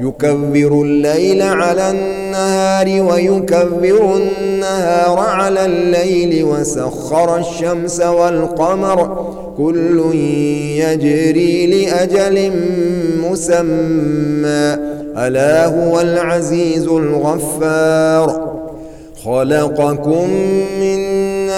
يكبر الليل على النهار ويكبر النهار على الليل وسخر الشمس والقمر. كل يجري لأجل مسمى. ألا هو العزيز الغفار. خلقكم من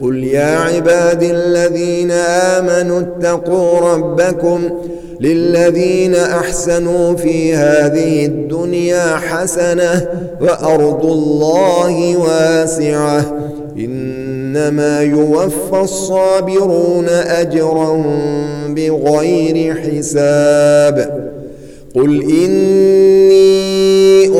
قل يا عباد الذين آمنوا اتقوا ربكم للذين أحسنوا في هذه الدنيا حسنة وأرض الله واسعة إنما يوفى الصابرون أجرا بغير حساب قل إني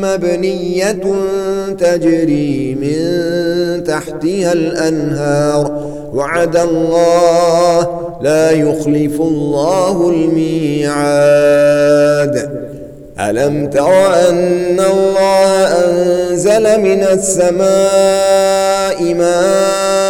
مبنية تجري من تحتها الأنهار. وعد الله لا يخلف الله الميعاد. ألم تر أن الله أنزل من السماء ماء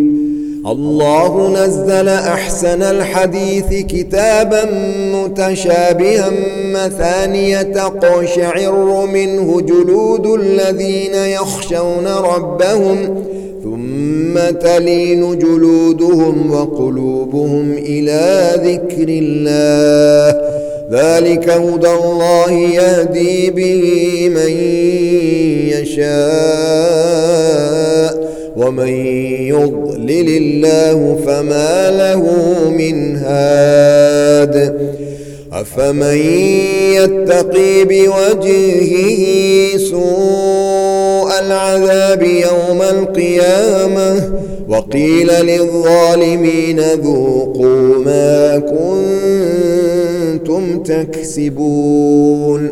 الله نزل أحسن الحديث كتابا متشابها مثانية تقشعر منه جلود الذين يخشون ربهم ثم تلين جلودهم وقلوبهم إلى ذكر الله. ذلك هدى الله يهدي به من يشاء. ومن يضلل الله فما له من هاد أفمن يتقي بوجهه سوء العذاب يوم القيامة وقيل للظالمين ذوقوا ما كنتم تكسبون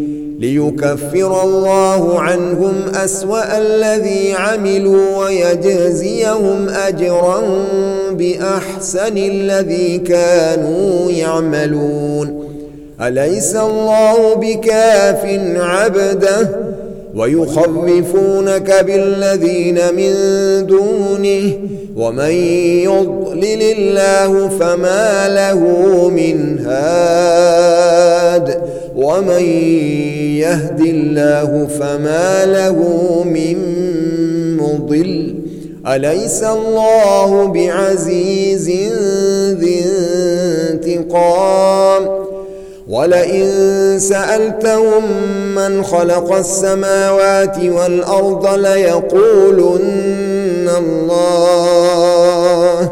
ليكفر الله عنهم أسوأ الذي عملوا ويجزيهم أجرا بأحسن الذي كانوا يعملون. أليس الله بكاف عبده؟ ويخوفونك بالذين من دونه. ومن يضلل الله فما له من هاد. ومن يهد الله فما له من مضل أليس الله بعزيز ذي انتقام ولئن سألتهم من خلق السماوات والأرض ليقولن الله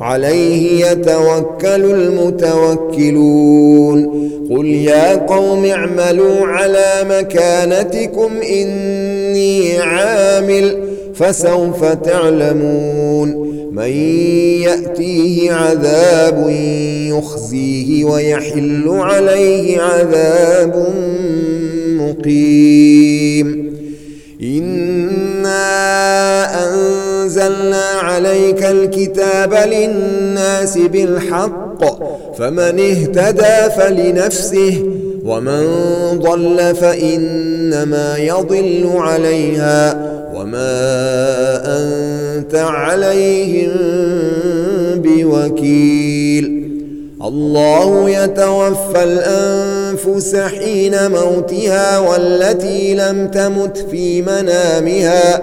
عليه يتوكل المتوكلون. قل يا قوم اعملوا على مكانتكم إني عامل فسوف تعلمون. من يأتيه عذاب يخزيه ويحل عليه عذاب مقيم. أنزلنا عليك الكتاب للناس بالحق فمن اهتدى فلنفسه ومن ضل فإنما يضل عليها وما أنت عليهم بوكيل. الله يتوفى الأنفس حين موتها والتي لم تمت في منامها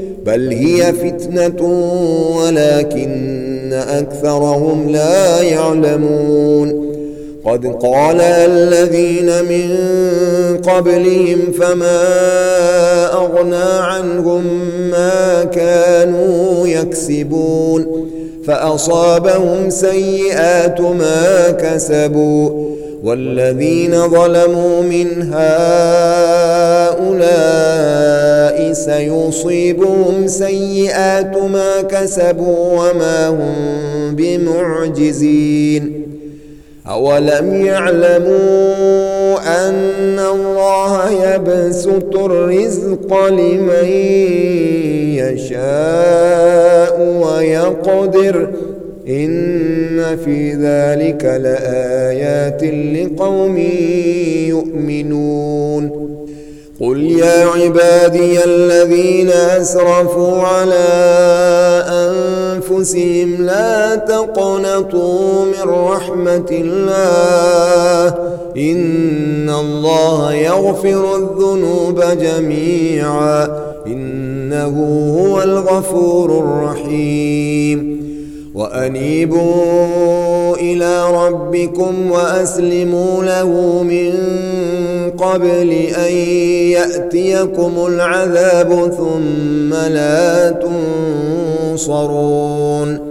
بل هي فتنة ولكن أكثرهم لا يعلمون. قد قال الذين من قبلهم فما أغنى عنهم ما كانوا يكسبون. فأصابهم سيئات ما كسبوا. والذين ظلموا من هؤلاء سيصيبهم سيئات ما كسبوا وما هم بمعجزين. أولم يعلموا أن الله يبسط الرزق لمن يشاء ويقدر إن في ذلك لآيات لقوم يؤمنون قل يا عبادي الذين أسرفوا على أنفسهم لا تقنطوا من رحمة الله إن الله يغفر الذنوب جميعا إنه هو الغفور الرحيم وأنيبوا إلى ربكم وأسلموا له من قبل أن يأتيكم العذاب ثم لا تنصرون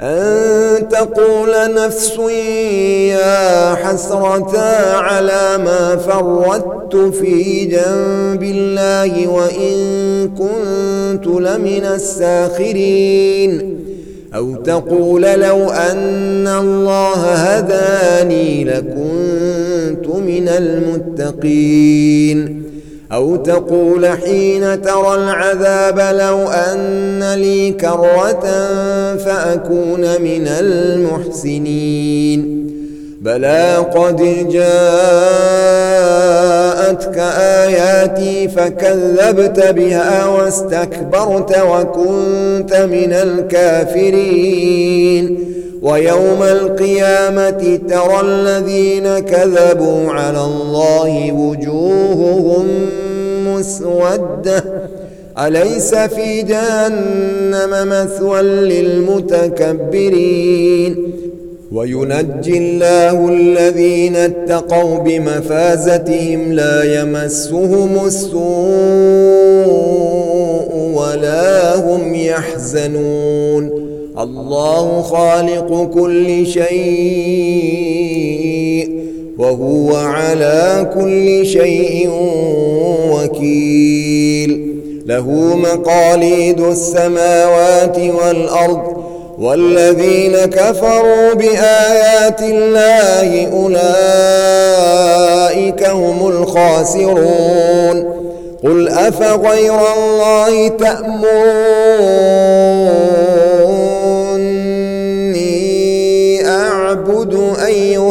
أن تقول نفس يا حسرة على ما فردت في جنب الله وإن كنت لمن الساخرين. أو تقول لو أن الله هداني لكنت من المتقين. أو تقول حين ترى العذاب لو أن لي كرة فأكون من المحسنين. بلى قد جاءتك آياتي فكذبت بها واستكبرت وكنت من الكافرين. ويوم القيامة ترى الذين كذبوا على الله مسودة. أليس في جهنم مثوى للمتكبرين؟ وينجي الله الذين اتقوا بمفازتهم لا يمسهم السوء ولا هم يحزنون. الله خالق كل شيء. وهو على كل شيء وكيل. له مقاليد السماوات والأرض والذين كفروا بآيات الله أولئك هم الخاسرون. قل أفغير الله تأمروني أعبد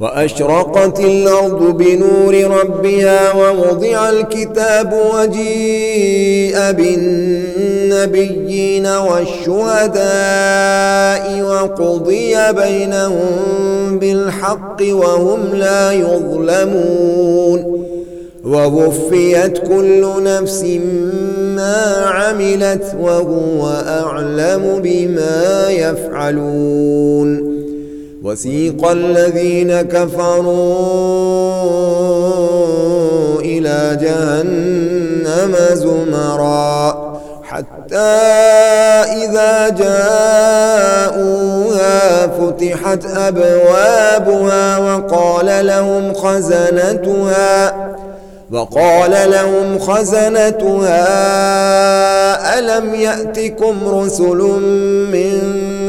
وأشرقت الأرض بنور ربها ووضع الكتاب وجيء بالنبيين والشهداء وقضي بينهم بالحق وهم لا يظلمون ووفيت كل نفس ما عملت وهو أعلم بما يفعلون وسيق الذين كفروا إلى جهنم زمرا حتى إذا جاءوها فتحت أبوابها وقال لهم خزنتها وقال لهم خزنتها ألم يأتكم رسل